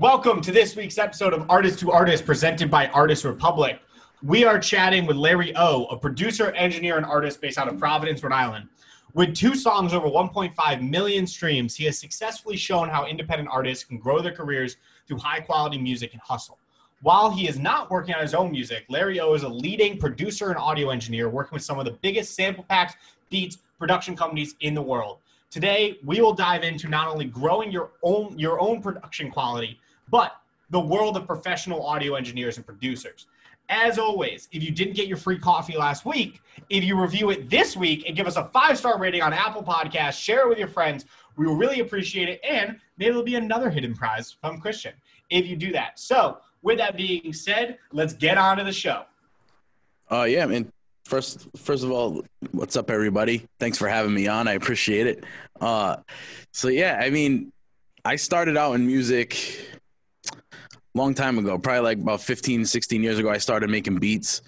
Welcome to this week's episode of Artist to Artist presented by Artist Republic. We are chatting with Larry O, a producer, engineer, and artist based out of Providence, Rhode Island. With two songs over 1.5 million streams, he has successfully shown how independent artists can grow their careers through high quality music and hustle. While he is not working on his own music, Larry O is a leading producer and audio engineer working with some of the biggest sample packs, beats, production companies in the world. Today, we will dive into not only growing your own your own production quality, but the world of professional audio engineers and producers. As always, if you didn't get your free coffee last week, if you review it this week and give us a five star rating on Apple Podcasts, share it with your friends, we will really appreciate it. And maybe there'll be another hidden prize from Christian if you do that. So, with that being said, let's get on to the show. Uh, yeah, man. First, first of all, what's up, everybody? Thanks for having me on. I appreciate it. Uh, so yeah, I mean, I started out in music long time ago, probably like about 15, 16 years ago. I started making beats.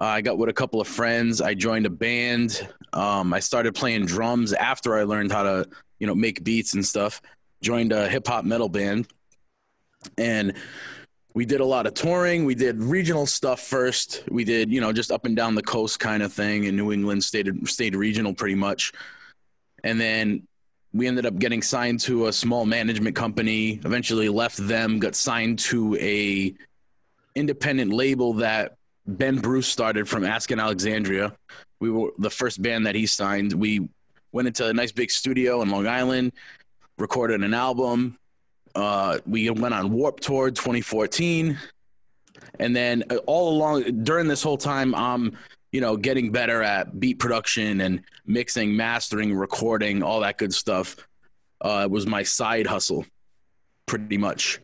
Uh, I got with a couple of friends. I joined a band. Um, I started playing drums after I learned how to, you know, make beats and stuff. Joined a hip hop metal band, and we did a lot of touring. We did regional stuff first. We did, you know, just up and down the coast kind of thing in New England, stayed stayed regional pretty much. And then we ended up getting signed to a small management company. Eventually left them, got signed to a independent label that Ben Bruce started from Asking Alexandria. We were the first band that he signed. We went into a nice big studio in Long Island, recorded an album, uh, we went on Warped Tour 2014, and then uh, all along during this whole time, I'm you know getting better at beat production and mixing, mastering, recording, all that good stuff. Uh, was my side hustle, pretty much,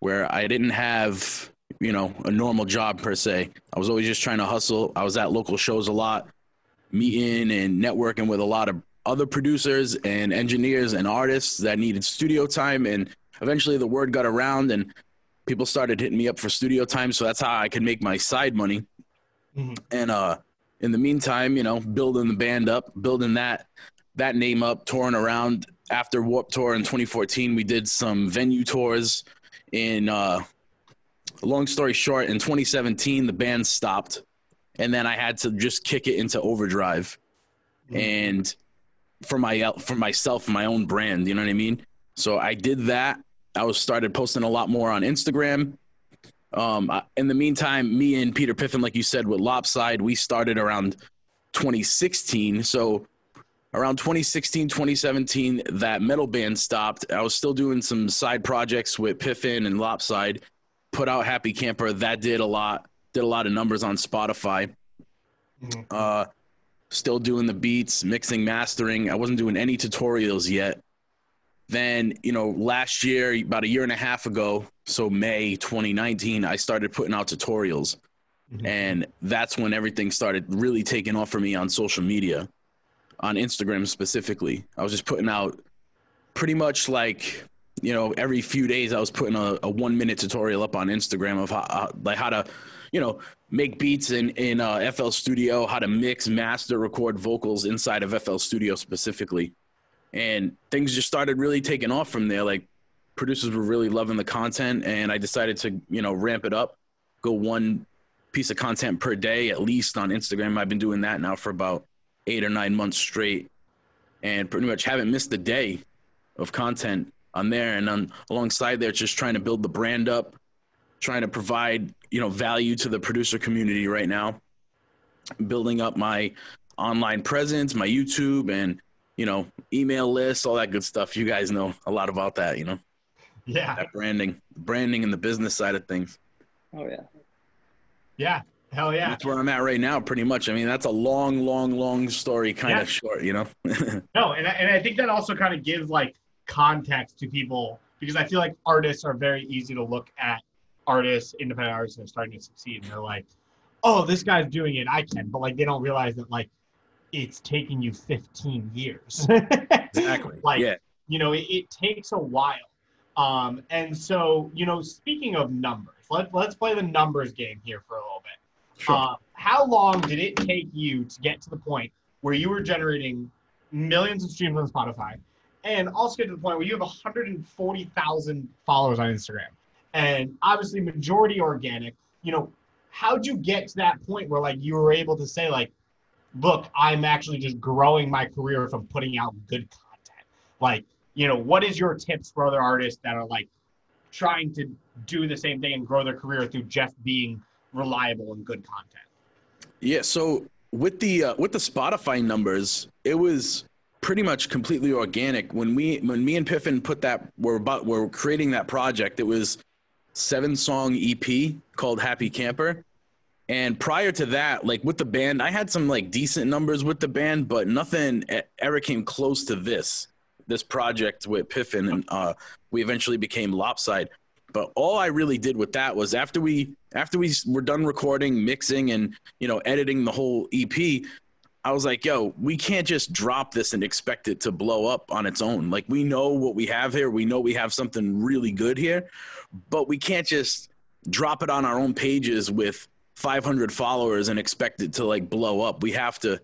where I didn't have you know a normal job per se. I was always just trying to hustle. I was at local shows a lot, meeting and networking with a lot of other producers and engineers and artists that needed studio time and eventually the word got around and people started hitting me up for studio time. So that's how I could make my side money. Mm-hmm. And uh, in the meantime, you know, building the band up, building that that name up, touring around. After Warped Tour in 2014, we did some venue tours. In uh, long story short, in 2017, the band stopped, and then I had to just kick it into overdrive, mm-hmm. and for my for myself, my own brand. You know what I mean? So I did that, I was started posting a lot more on Instagram. Um, in the meantime, me and Peter Piffin, like you said, with Lopside, we started around 2016. So around 2016, 2017, that metal band stopped. I was still doing some side projects with Piffin and Lopside. Put out Happy Camper. That did a lot. Did a lot of numbers on Spotify. Mm-hmm. Uh, still doing the beats, mixing, mastering. I wasn't doing any tutorials yet. Then, you know, last year, about a year and a half ago, so May 2019, I started putting out tutorials. Mm-hmm. And that's when everything started really taking off for me on social media, on Instagram specifically. I was just putting out pretty much like, you know, every few days I was putting a, a one minute tutorial up on Instagram of how, uh, like how to, you know, make beats in in uh, FL Studio, how to mix, master, record vocals inside of FL Studio specifically and things just started really taking off from there. Like producers were really loving the content, and I decided to you know ramp it up, go one piece of content per day at least on Instagram. I've been doing that now for about eight or nine months straight, and pretty much haven't missed a day of content on there. And on alongside there, just trying to build the brand up, trying to provide you know value to the producer community right now, building up my online presence, my YouTube, and you know, email lists, all that good stuff. You guys know a lot about that, you know. Yeah. That branding, branding and the business side of things. Oh yeah. Yeah. Hell yeah. That's where I'm at right now, pretty much. I mean, that's a long, long, long story, kind yeah. of short, you know. no, and I, and I think that also kind of gives like context to people because I feel like artists are very easy to look at artists, independent artists, and starting to succeed, and they're like, "Oh, this guy's doing it, I can," but like they don't realize that like it's taking you 15 years. exactly. like, yeah. you know, it, it, takes a while. Um, and so, you know, speaking of numbers, let, let's play the numbers game here for a little bit. Sure. Uh, how long did it take you to get to the point where you were generating millions of streams on Spotify and also get to the point where you have 140,000 followers on Instagram, and obviously majority organic. You know, how'd you get to that point where like you were able to say like, look, I'm actually just growing my career from putting out good content. Like, you know, what is your tips for other artists that are like trying to do the same thing and grow their career through just being reliable and good content? Yeah, so with the uh, with the Spotify numbers, it was pretty much completely organic. When we when me and Piffin put that were about were creating that project, it was seven song EP called Happy Camper. And prior to that, like with the band, I had some like decent numbers with the band, but nothing ever came close to this this project with Piffin, and uh, we eventually became Lopside. But all I really did with that was after we after we were done recording, mixing, and you know editing the whole EP, I was like, yo, we can't just drop this and expect it to blow up on its own. Like we know what we have here, we know we have something really good here, but we can't just drop it on our own pages with 500 followers and expect it to like blow up. We have to,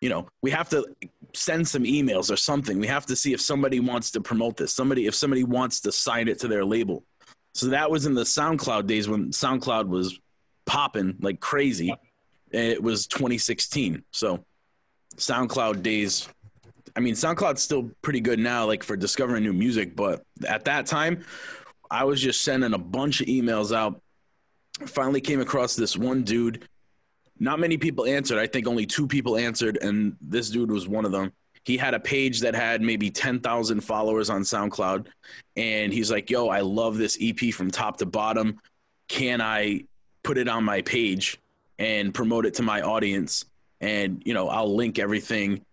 you know, we have to send some emails or something. We have to see if somebody wants to promote this. Somebody if somebody wants to sign it to their label. So that was in the SoundCloud days when SoundCloud was popping like crazy. It was 2016. So SoundCloud days. I mean, SoundCloud's still pretty good now, like for discovering new music. But at that time, I was just sending a bunch of emails out. Finally came across this one dude. Not many people answered. I think only two people answered, and this dude was one of them he had a page that had maybe 10,000 followers on SoundCloud. And he's like, yo, I love this EP from top to bottom. Can I put it on my page and promote it to my audience? And, you know, I'll link everything.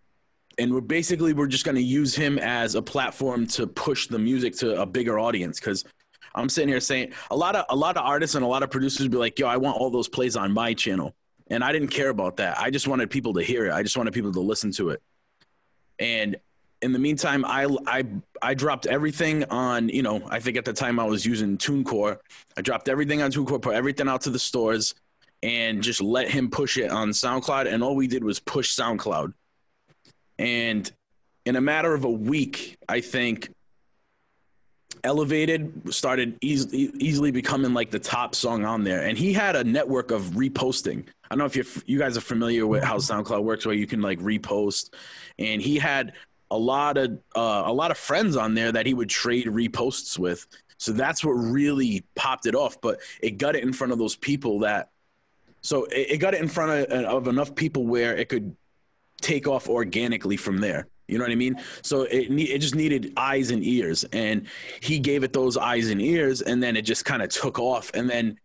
And we're basically, we're just going to use him as a platform to push the music to a bigger audience. Cause I'm sitting here saying a lot of, a lot of artists and a lot of producers be like, yo, I want all those plays on my channel. And I didn't care about that. I just wanted people to hear it. I just wanted people to listen to it. And in the meantime, I, I, I dropped everything on, you know, I think at the time I was using TuneCore. I dropped everything on TuneCore, put everything out to the stores, and just let him push it on SoundCloud. And all we did was push SoundCloud. And in a matter of a week, I think Elevated started easily, easily becoming like the top song on there. And he had a network of reposting. I don't know if you you guys are familiar with how SoundCloud works, where you can like repost. And he had a lot of uh, a lot of friends on there that he would trade reposts with. So that's what really popped it off. But it got it in front of those people that. So it, it got it in front of, of enough people where it could take off organically from there. You know what I mean? So it it just needed eyes and ears, and he gave it those eyes and ears, and then it just kind of took off. And then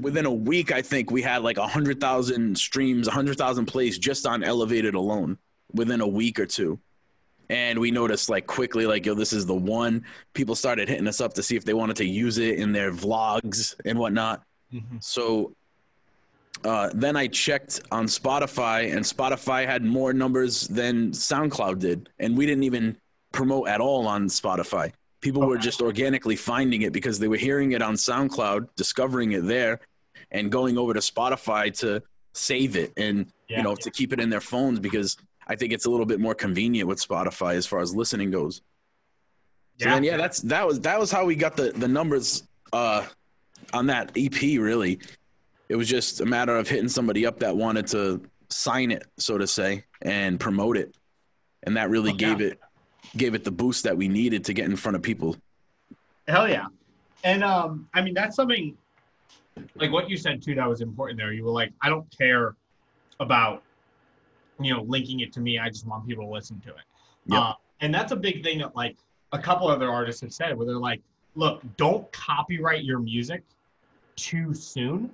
within a week, I think we had like a hundred thousand streams, a hundred thousand plays just on Elevated alone within a week or two. And we noticed like quickly, like, yo, this is the one. People started hitting us up to see if they wanted to use it in their vlogs and whatnot. Mm-hmm. So uh, then I checked on Spotify, and Spotify had more numbers than SoundCloud did, and we didn't even promote at all on Spotify. People were just organically finding it because they were hearing it on SoundCloud, discovering it there, and going over to Spotify to save it and yeah, you know yeah. to keep it in their phones because I think it's a little bit more convenient with Spotify as far as listening goes. So yeah. then yeah, that's that was that was how we got the the numbers uh on that EP really it was just a matter of hitting somebody up that wanted to sign it, so to say, and promote it, and that really gave it gave it the boost that we needed to get in front of people. Hell yeah, and um, I mean that's something like what you said too that was important there. You were like, I don't care about you know linking it to me. I just want people to listen to it. Yep. Uh, and that's a big thing that like a couple other artists have said where they're like, look, don't copyright your music too soon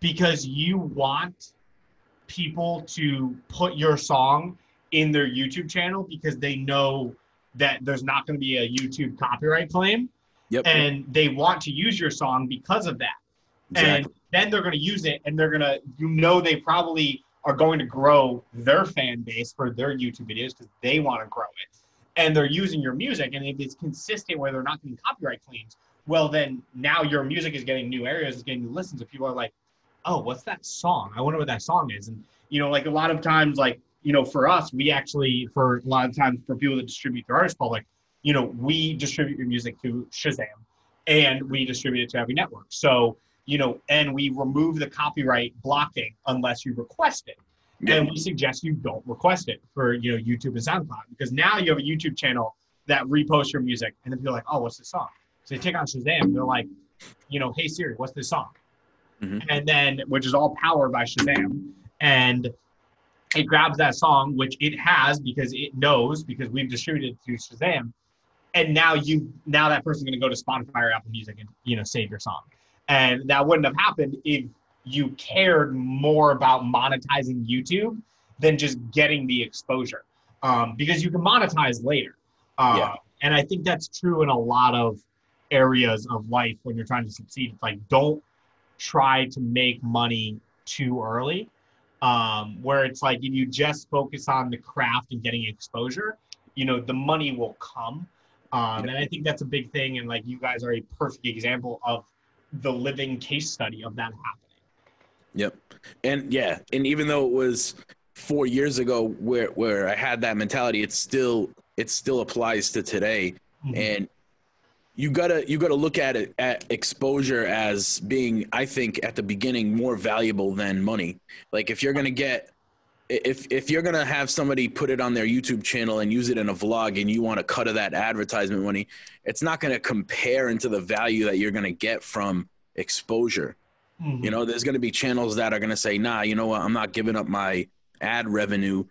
because you want people to put your song in their YouTube channel because they know that there's not going to be a YouTube copyright claim. Yep. And they want to use your song because of that. Exactly. And then they're going to use it and they're going to, you know, they probably are going to grow their fan base for their YouTube videos because they want to grow it. And they're using your music. And if it's consistent where they're not getting copyright claims, well, then now your music is getting new areas, is getting new listens. And people are like, oh, what's that song? I wonder what that song is. And you know, like a lot of times, like you know, for us, we actually, for a lot of times, for people that distribute through Artist Republic, you know, we distribute your music to Shazam, and we distribute it to every network. So, you know, and we remove the copyright blocking unless you request it. Yeah. And we suggest you don't request it for you know YouTube and SoundCloud because now you have a YouTube channel that reposts your music, and then people are like, oh, what's this song? So they take on Shazam, they're like, you know, hey Siri, what's this song? Mhm. And then, which is all powered by Shazam, and it grabs that song, which it has because it knows because we've distributed it through Shazam, and now you now that person's gonna go to Spotify or Apple Music and you know save your song, and that wouldn't have happened if you cared more about monetizing YouTube than just getting the exposure, um, because you can monetize later. Uh, Yeah. And I think that's true in a lot of areas of life when you're trying to succeed. It's like don't try to make money too early. Um, where it's like if you just focus on the craft and getting exposure, you know, the money will come. Um, and I think that's a big thing. And like you guys are a perfect example of the living case study of that happening. Yep. And yeah, and even though it was four years ago where where I had that mentality, it still it still applies to today. Mhm. And you gotta you gotta look at it at exposure as being, I think, at the beginning more valuable than money. Like if you're gonna get if if you're gonna have somebody put it on their YouTube channel and use it in a vlog and you want a cut of that advertisement money, it's not gonna compare into the value that you're gonna get from exposure. Mhm. You know, there's going to be channels that are going to say, nah, you know what? I'm not giving up my ad revenue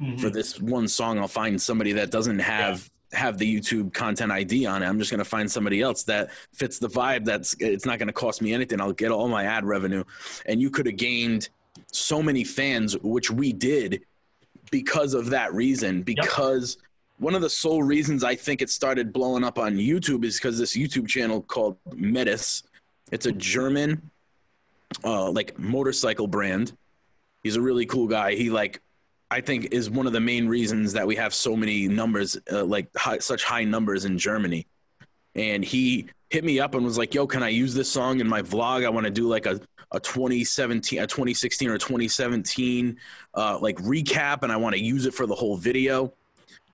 Mhm. for this one song. I'll find somebody that doesn't have have the YouTube content ID on it. I'm just going to find somebody else that fits the vibe. That's it's not going to cost me anything. I'll get all my ad revenue. And you could have gained so many fans, which we did because of that reason. Because one of the sole reasons I think it started blowing up on YouTube is because this YouTube channel called Metis. It's a German uh, like motorcycle brand. He's a really cool guy. He like I think is one of the main reasons that we have so many numbers, uh, like high, such high numbers in Germany. And he hit me up and was like, "Yo, can I use this song in my vlog? I want to do like a a 2017, a 2016 or 2017 uh, like recap, and I want to use it for the whole video."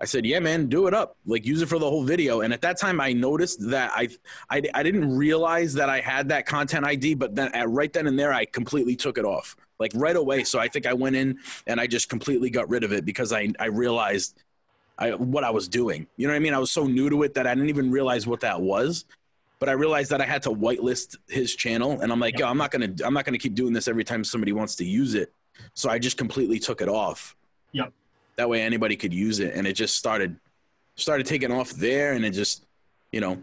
I said, "Yeah, man, do it up. Like use it for the whole video." And at that time, I noticed that I I, I didn't realize that I had that content ID, but then at right then and there, I completely took it off, like right away. So I think I went in and I just completely got rid of it because I I realized I what I was doing. You know what I mean? I was so new to it that I didn't even realize what that was. But I realized that I had to whitelist his channel, and I'm like, yo, I'm not gonna I'm not gonna keep doing this every time somebody wants to use it. So I just completely took it off. Yep. That way anybody could use it, and it just started started taking off there, and it just you know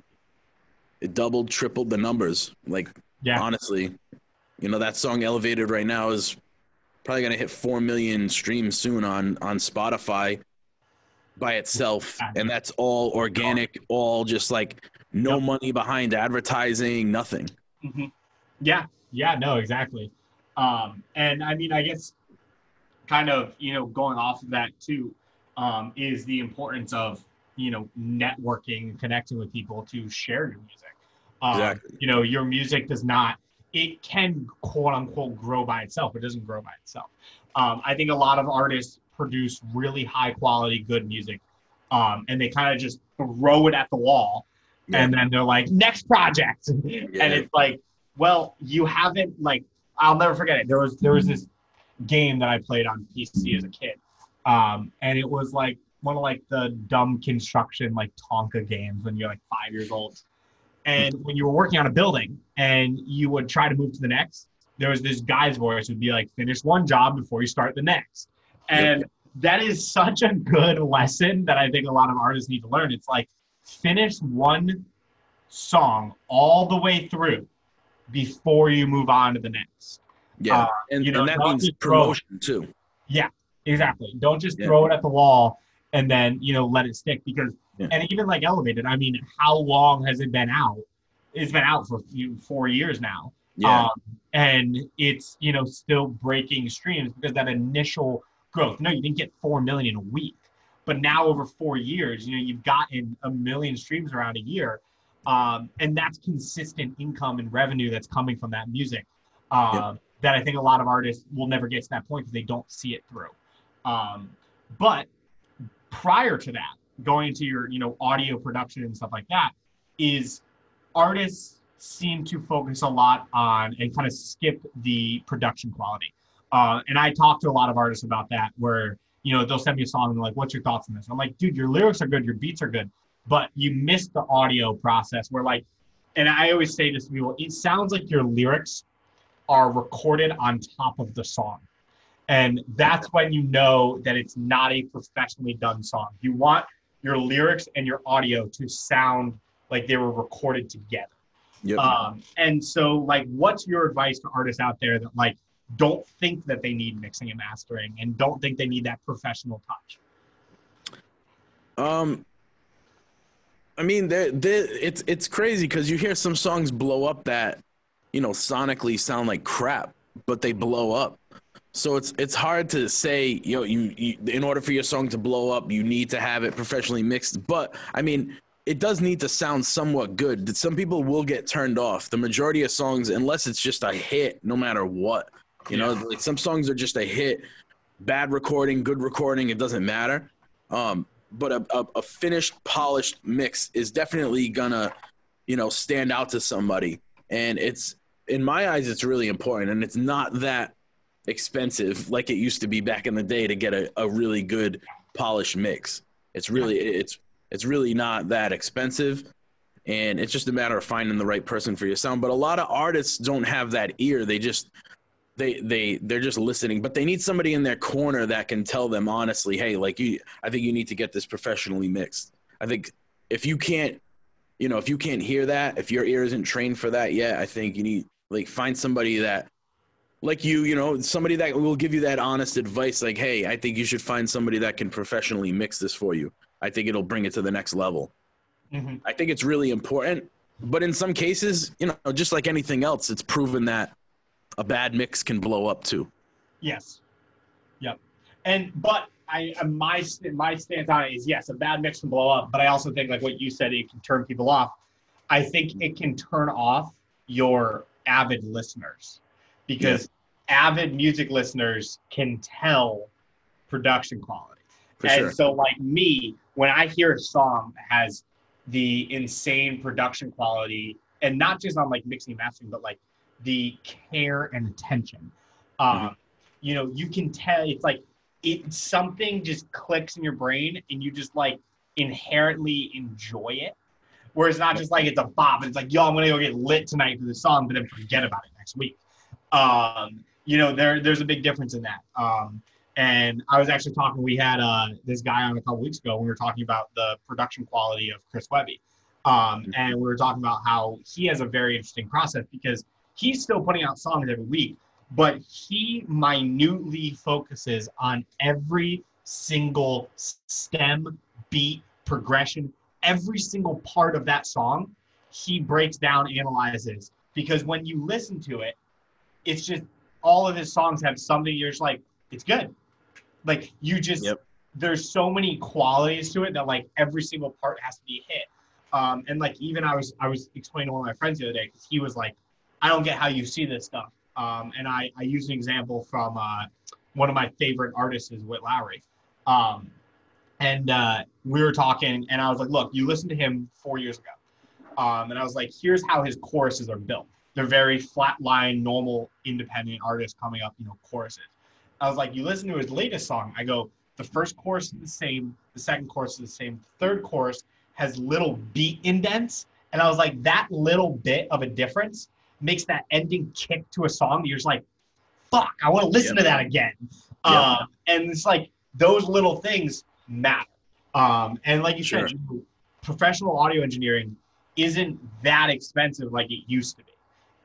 it doubled, tripled the numbers. Like Yeah. honestly, you know that song "Elevated" right now is probably gonna hit four million streams soon on on Spotify by itself, and that's all organic, all just like no Yep. money behind advertising, nothing. hmm Yeah, yeah, no, exactly. Um, and I mean, I guess kind of, you know, going off of that too, um, is the importance of, you know, networking, connecting with people to share your music. Um, Exactly. You know, your music does not, it can quote unquote grow by itself. It doesn't grow by itself. Um, I think a lot of artists produce really high quality, good music, um, and they kind of just throw it at the wall and then they're like next project and it's like well you haven't like i'll never forget it there was there was this game that i played on pc as a kid. Um and it was like one of like the dumb construction like tonka games when you're like five years old. And when you were working on a building and you would try to move to the next there was this guy's voice would be like finish one job before you start the next. And that is such a good lesson that i think a lot of artists need to learn. It's like finish one song all the way through before you move on to the next. Yeah, uh, and, you know, and that means just throw- promotion too. Yeah, exactly. Don't just Yeah. throw it at the wall and then, you know, let it stick because Yeah. and even like elevated, I mean, how long has it been out? It's been out for a few, four years now. Yeah, Um, and it's, you know, still breaking streams because that initial growth. No, you didn't get 4 million in a week. But now over four years, you know, you've gotten a million streams around a year. Um, and that's consistent income and revenue that's coming from that music. Um, That I think a lot of artists will never get to that point because they don't see it through. Um, but prior to that, going into your you know audio production and stuff like that, is artists seem to focus a lot on and kind of skip the production quality. Uh, and I talk to a lot of artists about that, where you know they'll send me a song and they're like, "What's your thoughts on this?" I'm like, "Dude, your lyrics are good, your beats are good, but you missed the audio process." Where like, and I always say this to people, it sounds like your lyrics are recorded on top of the song. And that's when you know that it's not a professionally done song. You want your lyrics and your audio to sound like they were recorded together. Yep. Um, and so, like, what's your advice to artists out there that like don't think that they need mixing and mastering and don't think they need that professional touch? Um, I mean, they're, they're, it's it's crazy because you hear some songs blow up that, you know, sonically sound like crap, but they blow up. So it's it's hard to say, you know, you, you in order for your song to blow up, you need to have it professionally mixed. But I mean, it does need to sound somewhat good. Some people will get turned off. The majority of songs, unless it's just a hit, no matter what, you know, like some songs are just a hit. Bad recording, good recording, it doesn't matter. Um, but a, a, a finished, polished mix is definitely gonna, you know, stand out to somebody. And it's in my eyes, it's really important, and it's not that expensive like it used to be back in the day to get a, a really good polished mix. It's really it's it's really not that expensive and it's just a matter of finding the right person for your sound. But a lot of artists don't have that ear. They just they they they're just listening, but they need somebody in their corner that can tell them honestly, hey, like you I think you need to get this professionally mixed. I think if you can't you know, if you can't hear that, if your ear isn't trained for that yet, I think you need like find somebody that like you, you know, somebody that will give you that honest advice like, "Hey, I think you should find somebody that can professionally mix this for you." I think it'll bring it to the next level. Mm-hmm. I think it's really important, but in some cases, you know, just like anything else, it's proven that a bad mix can blow up too. Yes. Yep. And but I uh, my my stance on it is yes, a bad mix can blow up, but I also think like what you said, it can turn people off. I think it can turn off your avid listeners because yeah. avid music listeners can tell production quality. For and sure. so like me, when I hear a song that has the insane production quality, and not just on like mixing and mastering, but like the care and attention. Um, Mm-hmm. You know, you can tell it's like it something just clicks in your brain, and you just like inherently enjoy it. Where it's not just like it's a bop, it's like, yo, I'm gonna go get lit tonight for the song, but then forget about it next week. Um, you know, there there's a big difference in that. Um, and I was actually talking. We had uh, this guy on a couple weeks ago. when We were talking about the production quality of Chris Webby, um, and we were talking about how he has a very interesting process because he's still putting out songs every week, but he minutely focuses on every single stem, beat, progression, every single part of that song. He breaks down, analyzes because when you listen to it, it's just all of his songs have something you're just like, it's good. Like you just Yep. there's so many qualities to it that like every single part has to be hit. Um, and like even I was I was explaining to one of my friends the other day because he was like, I don't get how you see this stuff. Um, and I I an example from uh, one of my favorite artists is Witt Lowry. Um, and uh, we were talking, and I was like, look, you listened to him four years ago. Um, and I was like, here's how his choruses are built. They're very flat line, normal, independent artists coming up, you know, choruses. I was like, you listen to his latest song. I go, the first chorus is the same, the second chorus is the same, the third chorus has little beat indents. And I was like, that little bit of a difference makes that ending kick to a song. You're just like, fuck, I want to listen Yep. to that again. Yep. Uh, and it's like those little things matter. Um, and like you Sure. said, you- professional audio engineering isn't that expensive like it used to be.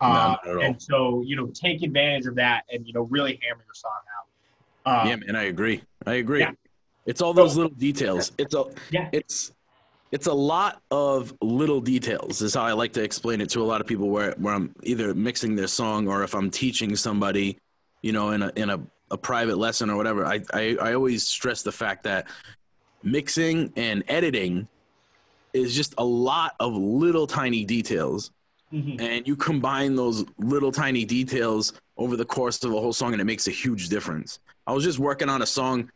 Uh, all. and so, you know, take advantage of that and, you know, really hammer your song out. Uh, yeah, man, I agree. I agree. yeah. It's all those little details. It's a Yeah. it's it's a lot of little details is how I like to explain it to a lot of people where where I'm either mixing their song or if I'm teaching somebody, you know, in a in a, a private lesson or whatever. I, I I always stress the fact that mixing and editing is just a lot of little tiny details Mhm. and you combine those little tiny details over the course of a whole song and it makes a huge difference i was just working on a song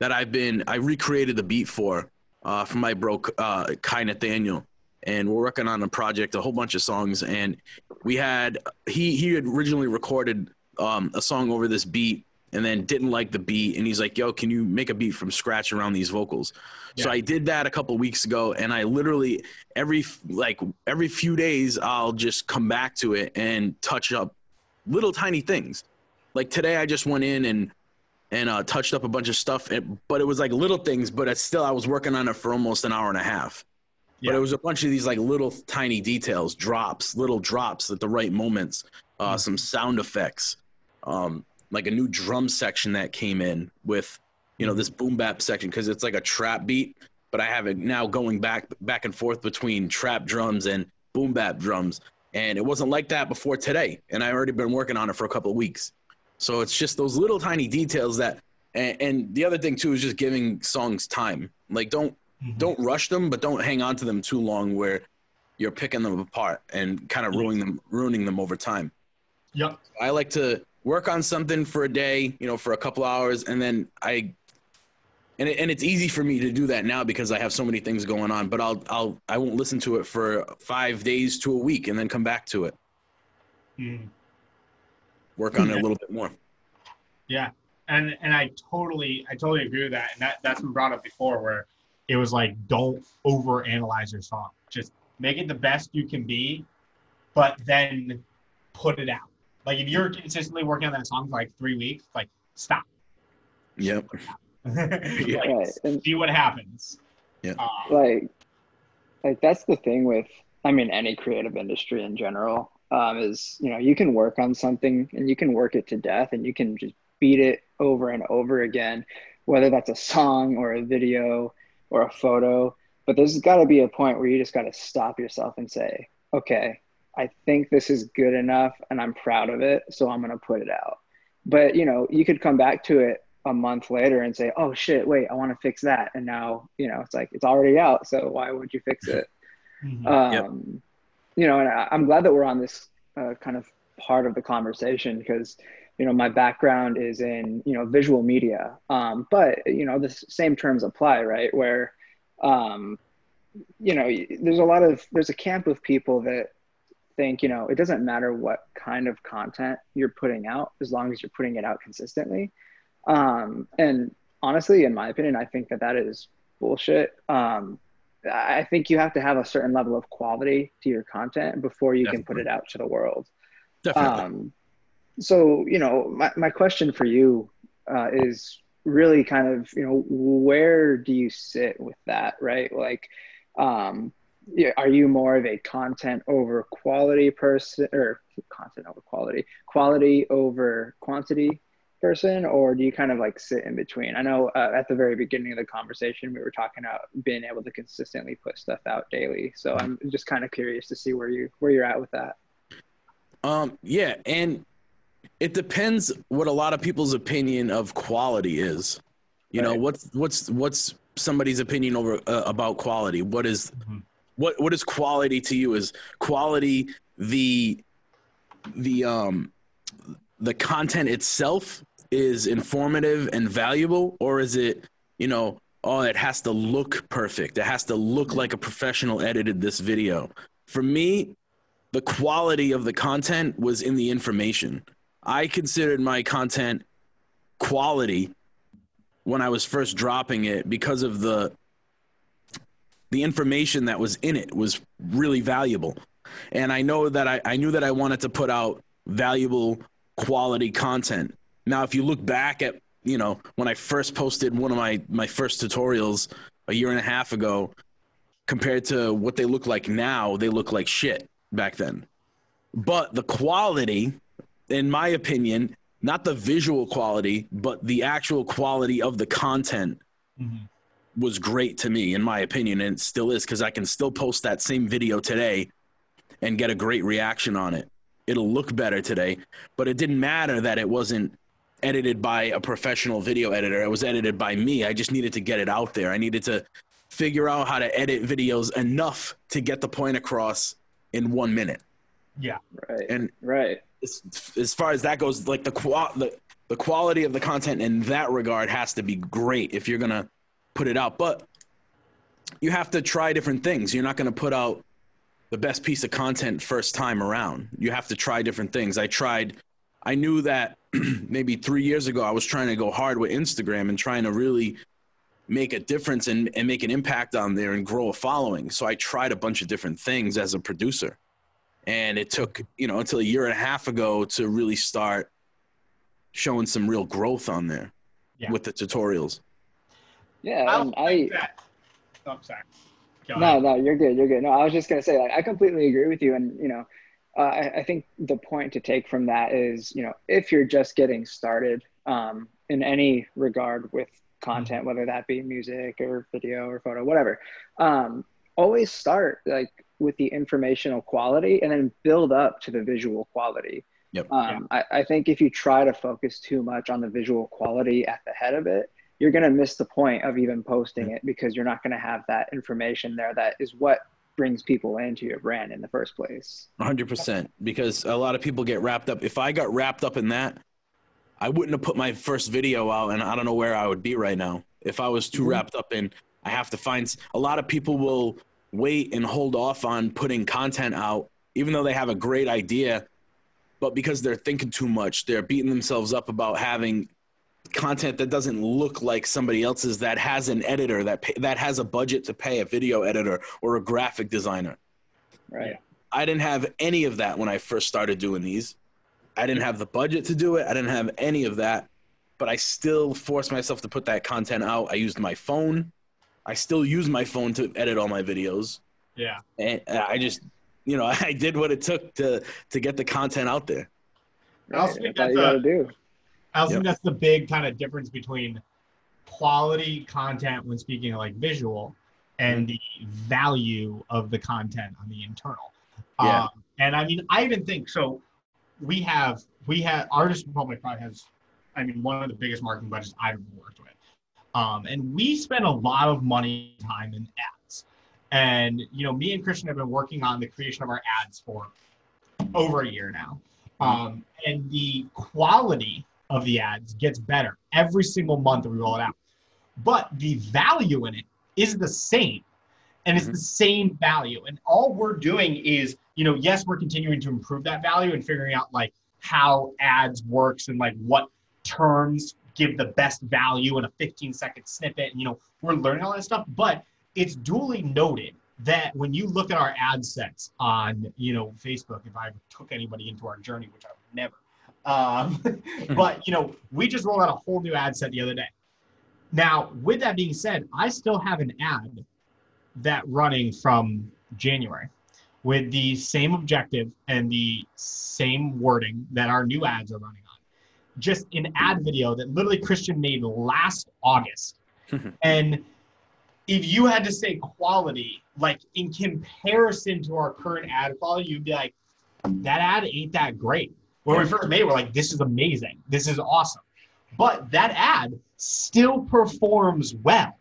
that I've been I recreated the beat for uh, for my bro uh, Kai Nathaniel, and we're working on a project, a whole bunch of songs, and we had he he had originally recorded um, a song over this beat and then didn't like the beat. And he's like yo can you make a beat from scratch around these vocals? Yeah. so i did that a couple weeks ago. And i literally every like every few days i'll just come back to it and touch up little tiny things. Like today i just went in and and uh, touched up a bunch of stuff but it was like little things but it's still i was working on it for almost an hour and a half yeah. but it was a bunch of these like little tiny details drops little drops at the right moments uh, mm-hmm. some sound effects um, like a new drum section that came in with you know this boom bap section because it's like a trap beat but i have it now going back back and forth between trap drums and boom bap drums and it wasn't like that before today and i already been working on it for a couple of weeks so it's just those little tiny details that and, and the other thing too is just giving songs time like don't mm-hmm. don't rush them but don't hang on to them too long where you're picking them apart and kind of ruining them ruining them over time yep i like to work on something for a day, you know, for a couple hours, and then I and it, and it's easy for me to do that now because I have so many things going on. But I'll I'll I won't listen to it for five days to a week and then come back to it. Mm. Work on it a little bit more. Yeah, and and I totally I totally agree with that. And that that's been brought up before where it was like don't over analyze your song. Just make it the best you can be, but then put it out. Like if you're consistently working on that song for like three weeks, like stop. Yep. like, right. And see what happens. Yeah. Um, like, like that's the thing with, I mean, any creative industry in general, um, is you know you can work on something and you can work it to death and you can just beat it over and over again, whether that's a song or a video or a photo. But there's got to be a point where you just got to stop yourself and say, okay, I think this is good enough and I'm proud of it, so I'm going to put it out. But, you know, you could come back to it a month later and say, "Oh shit, wait, I want to fix that." And now, you know, it's like it's already out, so why would you fix it? Mm-hmm. Um, yep. You know, and I, am glad that we're on this uh, kind of part of the conversation because you know my background is in you know visual media um, but you know the same terms apply right where um, you know there's a lot of there's a camp of people that think, you know, it doesn't matter what kind of content you're putting out as long as you're putting it out consistently. Um, and honestly, in my opinion, I think that that is bullshit. Um, I think you have to have a certain level of quality to your content before you Definitely. can put it out to the world. Definitely. Um, so, you know, my, my question for you uh, is really kind of, you know, where do you sit with that, right? Like, um, are you more of a content over quality person or content over quality quality over quantity person or do you kind of like sit in between? I know uh, at the very beginning of the conversation we were talking about being able to consistently put stuff out daily. So i'm just kind of curious to see where you where you're at with that. Um yeah and it depends what a lot of people's opinion of quality is. You right. know what's what's what's somebody's opinion over uh, about quality? What is, mm-hmm. what what is quality to you? Is quality the the um the content itself is informative and valuable, or is it you know oh it has to look perfect, it has to look like a professional edited this video? For me, the quality of the content was in the information. I considered my content quality when I was first dropping it because of the the information that was in it was really valuable. And I know that I, I knew that I wanted to put out valuable quality content. Now, if you look back at, you know, when I first posted one of my, my first tutorials a year and a half ago, compared to what they look like now, they look like shit back then. But the quality, in my opinion, not the visual quality, but the actual quality of the content mm-hmm was great to me, in my opinion, and it still is because I can still post that same video today and get a great reaction on it. It'll look better today, but it didn't matter that it wasn't edited by a professional video editor. It was edited by me. I just needed to get it out there. I needed to figure out how to edit videos enough to get the point across in one minute. Yeah. Right. And right. as, as far as that goes, like the qual the, the quality of the content in that regard has to be great if you're gonna put it out. But you have to try different things. You're not gonna put out the best piece of content first time around. You have to try different things. I tried. I knew that maybe three years ago I was trying to go hard with Instagram and trying to really make a difference and, and make an impact on there and grow a following. So I tried a bunch of different things as a producer. And it took, you know, until a year and a half ago to really start showing some real growth on there Yeah. with the tutorials. Yeah, I and don't I think that. Oh, I'm sorry. Go no, ahead. no, you're good, you're good. No, I was just gonna say, like, I completely agree with you, and you know, uh, I, I think the point to take from that is, you know, if you're just getting started um, in any regard with content, whether that be music or video or photo, whatever, um, always start like with the informational quality and then build up to the visual quality. Yep. Um, I, I think if you try to focus too much on the visual quality at the head of it, you're going to miss the point of even posting it because you're not going to have that information there that is what brings people into your brand in the first place. 100% because a lot of people get wrapped up. If I got wrapped up in that, I wouldn't have put my first video out and I don't know where I would be right now. If I was too Mhm. wrapped up in I have to find a lot of people will wait and hold off on putting content out even though they have a great idea but because they're thinking too much, they're beating themselves up about having content that doesn't look like somebody else's that has an editor that pay, that has a budget to pay a video editor or a graphic designer. Right. I didn't have any of that when I first started doing these. I didn't have the budget to do it. I didn't have any of that, but I still forced myself to put that content out. I used my phone. I still use my phone to edit all my videos, Yeah. and I just, you know, I did what it took to to get the content out there. I also Right. think That's all that's I also Yep. think that's the big kind of difference between quality content when speaking of like visual and the value of the content on the internal. Yeah. Um, and I mean, I even think so. We have we have Artist Republic probably has, I mean, one of the biggest marketing budgets I've ever worked with. Um, and we spend a lot of money, time in ads. And you know, me and Christian have been working on the creation of our ads for over a year now. Um, and the quality of the ads gets better every single month that we roll it out. But the value in it is the same. And it's Mhm. the same value. And all we're doing is, you know, yes, we're continuing to improve that value and figuring out like how ads works and like what terms give the best value in a 15 second snippet. And, you know, we're learning all that stuff, but it's duly noted that when you look at our ad sets on, you know, Facebook, if I took anybody into our journey, which I would never, um, but you know, we just rolled out a whole new ad set the other day. Now, with that being said, I still have an ad that running from January with the same objective and the same wording that our new ads are running on. Just an ad video that literally Christian made last August. and if you had to say quality, like in comparison to our current ad quality, you'd be like, that ad ain't that great. When we first made it, we're like, this is amazing. This is awesome. But that ad still performs well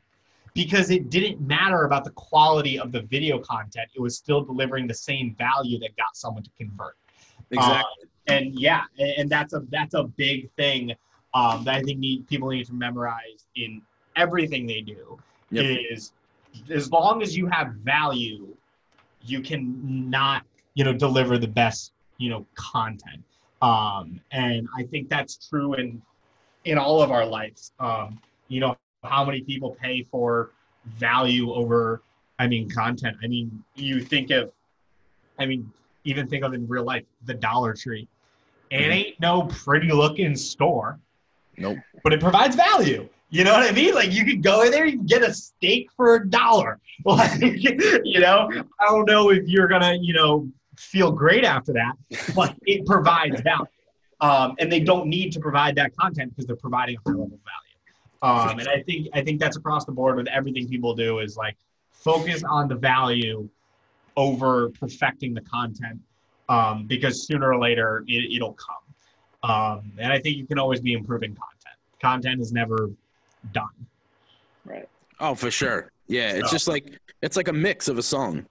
because it didn't matter about the quality of the video content. It was still delivering the same value that got someone to convert. Exactly. And yeah, and and that's a that's a big thing um, that I think need, people need to memorize in everything they do. Yep. Is as long as you have value, you can not you know deliver the best you know content. Um, and I think that's true in in all of our lives. Um, you know how many people pay for value over I mean content. I mean you think of I mean even think of in real life the Dollar Tree. It Mhm. ain't no pretty looking store, Nope. but it provides value. You know what I mean? Like you could go in there, you can get a steak for a dollar. Like, you know, I don't know if you're gonna, you know, feel great after that, but it provides value. Um, and they don't need to provide that content because they're providing a high level value. Um, and I think I think that's across the board with everything people do is like focus on the value over perfecting the content um, because sooner or later it, it'll come. Um, and I think you can always be improving content. Content is never done. Right. Oh, for sure. Yeah, it's So- just like it's like a mix of a song.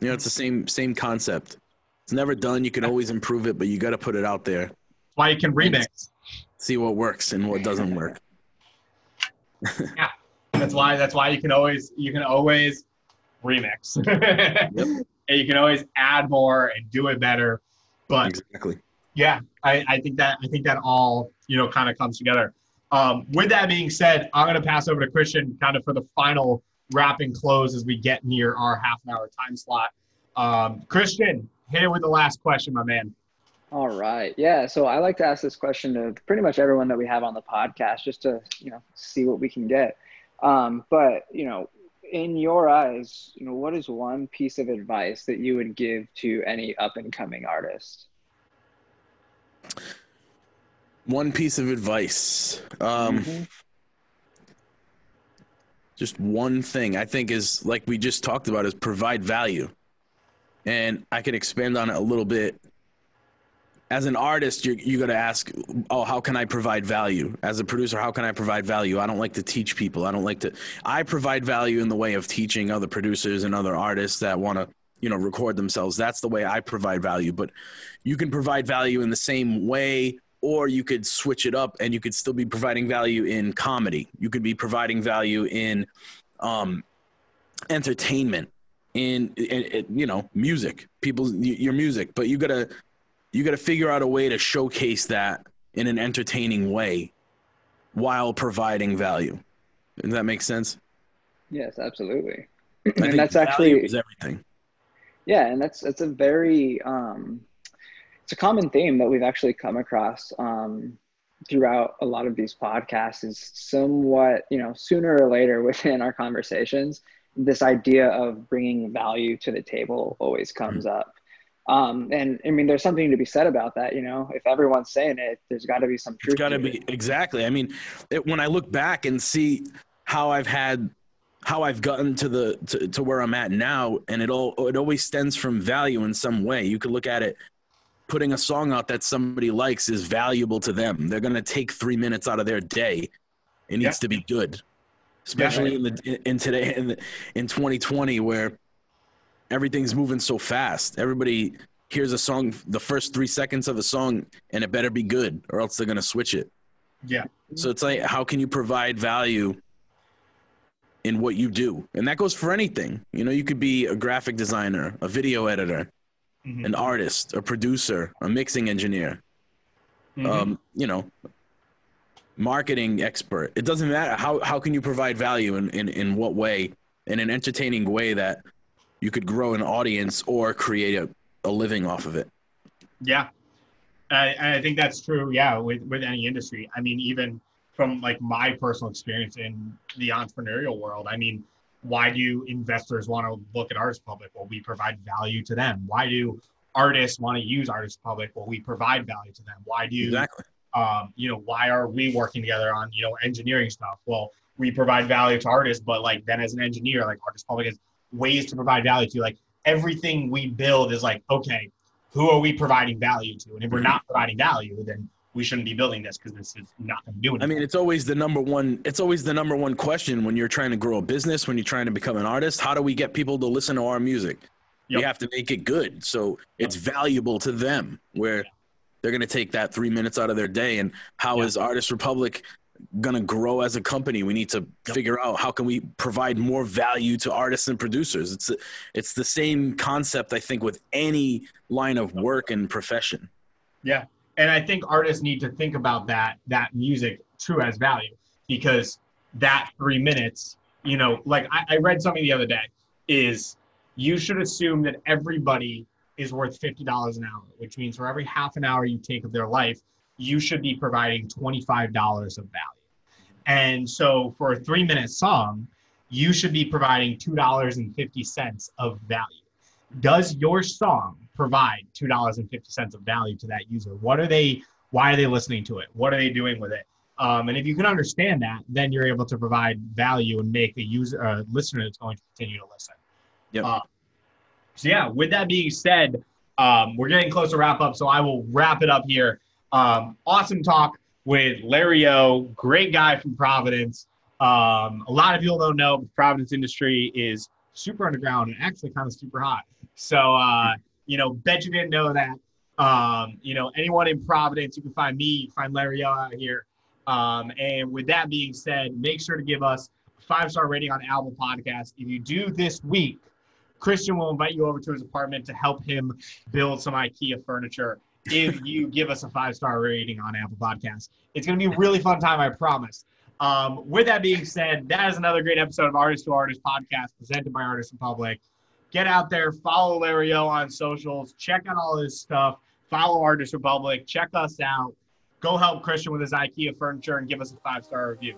You know, it's the same same concept. It's never done. You can always improve it, but you got to put it out there. Why you can remix. See what works and what doesn't work. yeah, that's why. That's why you can always you can always remix. yep. And you can always add more and do it better. But exactly. Yeah, I, I think that I think that all you know kind of comes together. Um, with that being said, I'm going to pass over to Christian kind of for the final wrapping close as we get near our half an hour time slot. Um, Christian, hit it with the last question, my man. All right. Yeah. So I like to ask this question to pretty much everyone that we have on the podcast just to, you know, see what we can get. Um, but, you know, in your eyes, you know, what is one piece of advice that you would give to any up and coming artist? One piece of advice. Um, mm-hmm. Just one thing I think is like we just talked about is provide value. And I could expand on it a little bit. As an artist, you're, you got to ask, oh, how can I provide value? As a producer, how can I provide value? I don't like to teach people. I don't like to. I provide value in the way of teaching other producers and other artists that want to you know record themselves that's the way i provide value but you can provide value in the same way or you could switch it up and you could still be providing value in comedy. You could be providing value in um, entertainment in, in, in, you know music people your music. But you gotta you gotta figure out a way to showcase that in an entertaining way while providing value. Does that make sense? Yes absolutely. And that's actually is everything. Yeah, and that's that's a very um, it's a common theme that we've actually come across um, throughout a lot of these podcasts. Is somewhat you know sooner or later within our conversations, this idea of bringing value to the table always comes mm-hmm. up. Um, and I mean, there's something to be said about that. You know, if everyone's saying it, there's got to be some truth. Got to be exactly. I mean, it, when I look back and see how I've had how I've gotten to the to, to where I'm at now, and it all it always stems from value in some way. You could look at it. Putting a song out that somebody likes is valuable to them. They're gonna take three minutes out of their day. It needs yeah. to be good, especially yeah. in the in today in the, in 2020 where everything's moving so fast. Everybody hears a song, the first three seconds of a song, and it better be good, or else they're gonna switch it. Yeah. So it's like, how can you provide value in what you do. And that goes for anything. You know, you could be a graphic designer, a video editor, mm-hmm. an artist, a producer, a mixing engineer, mm-hmm. um, you know, marketing expert. It doesn't matter. How, how can you provide value in, in, in what way, in an entertaining way that you could grow an audience or create a, a living off of it? Yeah. I, I think that's true. Yeah. With, with any industry. I mean, even from like my personal experience in the entrepreneurial world. I mean, why do investors want to look at Artist Republic? Well, we provide value to them. Why do artists want to use Artist Republic? Well, we provide value to them. Why do exactly? Um, you know, why are we working together on you know engineering stuff? Well, we provide value to artists, but like then as an engineer, like Artist Republic has ways to provide value to. Like everything we build is like, okay, who are we providing value to? And if we're not providing value, then we shouldn't be building this because this is not going to do anything. I mean, it's always the number one. It's always the number one question when you're trying to grow a business, when you're trying to become an artist. How do we get people to listen to our music? Yep. We have to make it good, so it's yep. valuable to them. Where they're going to take that three minutes out of their day, and how yep. is Artist Republic going to grow as a company? We need to figure out how can we provide more value to artists and producers. It's it's the same concept, I think, with any line of work and profession. Yeah, and I think artists need to think about that that music true as value because that three minutes, you know, like I, I read something the other day, is you should assume that everybody is worth fifty dollars an hour, which means for every half an hour you take of their life, you should be providing twenty five dollars of value. And so for a three minute song, you should be providing two dollars and fifty cents of value. Does your song provide two dollars and fifty cents of value to that user? What are they? Why are they listening to it? What are they doing with it? Um, and if you can understand that, then you're able to provide value and make a user, a listener that's going to continue to listen. Yep. Uh, so yeah, with that being said, um, we're getting close to wrap up, so I will wrap it up here. Um, awesome talk with Larry O, great guy from Providence. Um, a lot of people don't know, but Providence industry is super underground and actually kind of super hot. So uh, You know, bet you didn't know that. Um, you know, anyone in Providence, you can find me, find Larry out here. Um, and with that being said, make sure to give us a five star rating on Apple Podcast. If you do this week, Christian will invite you over to his apartment to help him build some IKEA furniture. If you give us a five star rating on Apple Podcasts, it's going to be a really fun time, I promise. Um, with that being said, that is another great episode of Artist to Artist podcast presented by Artist Republic. Get out there, follow Larry O on socials, check out all his stuff, follow Artist Republic, check us out. Go help Christian with his IKEA furniture and give us a five star review.